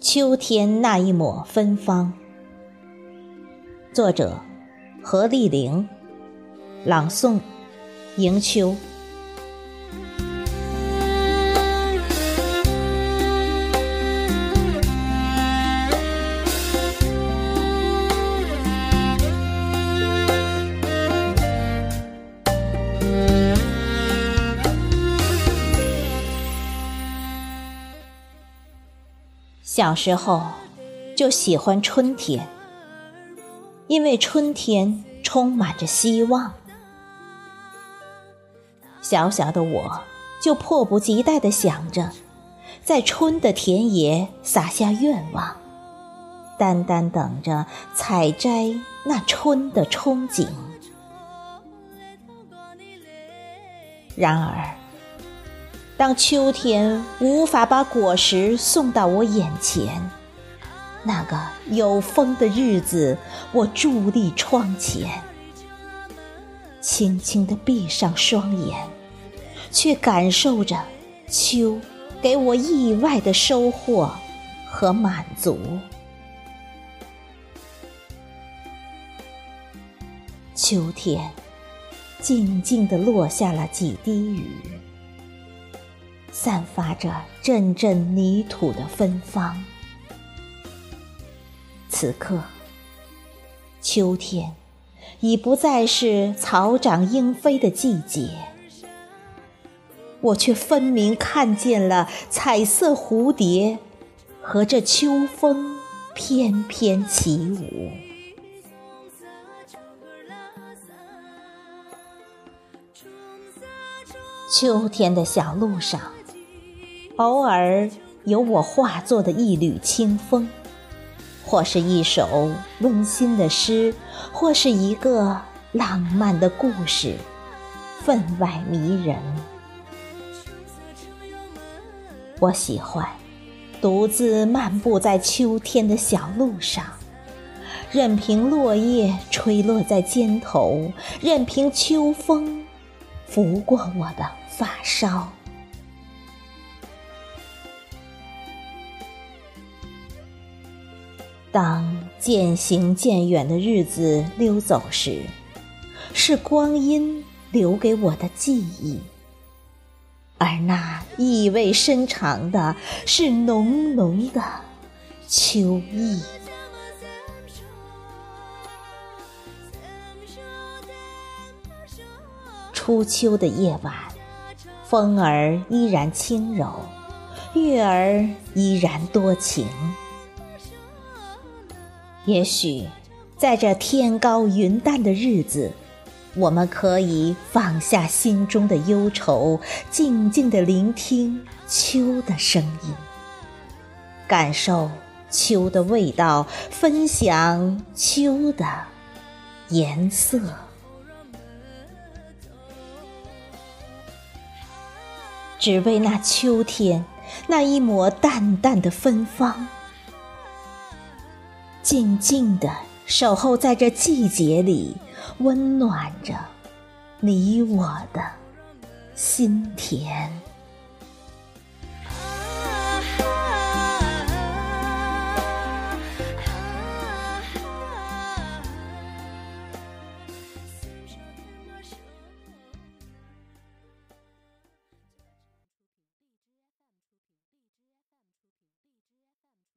秋天那一抹芬芳。作者何丽玲朗诵迎秋。小时候就喜欢春天，因为春天充满着希望。小小的我就迫不及待地想着，在春的田野撒下愿望，单单等着采摘那春的憧憬。然而，当秋天无法把果实送到我眼前，那个有风的日子，我伫立窗前，轻轻地闭上双眼，却感受着秋给我意外的收获和满足。秋天静静地落下了几滴雨。散发着阵阵泥土的芬芳。此刻，秋天已不再是草长莺飞的季节，我却分明看见了彩色蝴蝶和这秋风翩翩起舞。秋天的小路上。偶尔有我化作的一缕清风，或是一首温馨的诗，或是一个浪漫的故事，分外迷人。我喜欢独自漫步在秋天的小路上，任凭落叶吹落在肩头，任凭秋风拂过我的发梢。当渐行渐远的日子溜走时，是光阴留给我的记忆，而那意味深长的，是浓浓的秋意。初秋的夜晚，风儿依然轻柔，月儿依然多情。也许，在这天高云淡的日子，我们可以放下心中的忧愁，静静地聆听秋的声音，感受秋的味道，分享秋的颜色，只为那秋天那一抹淡淡的芬芳。静静地守候在这季节里，温暖着你我的心田。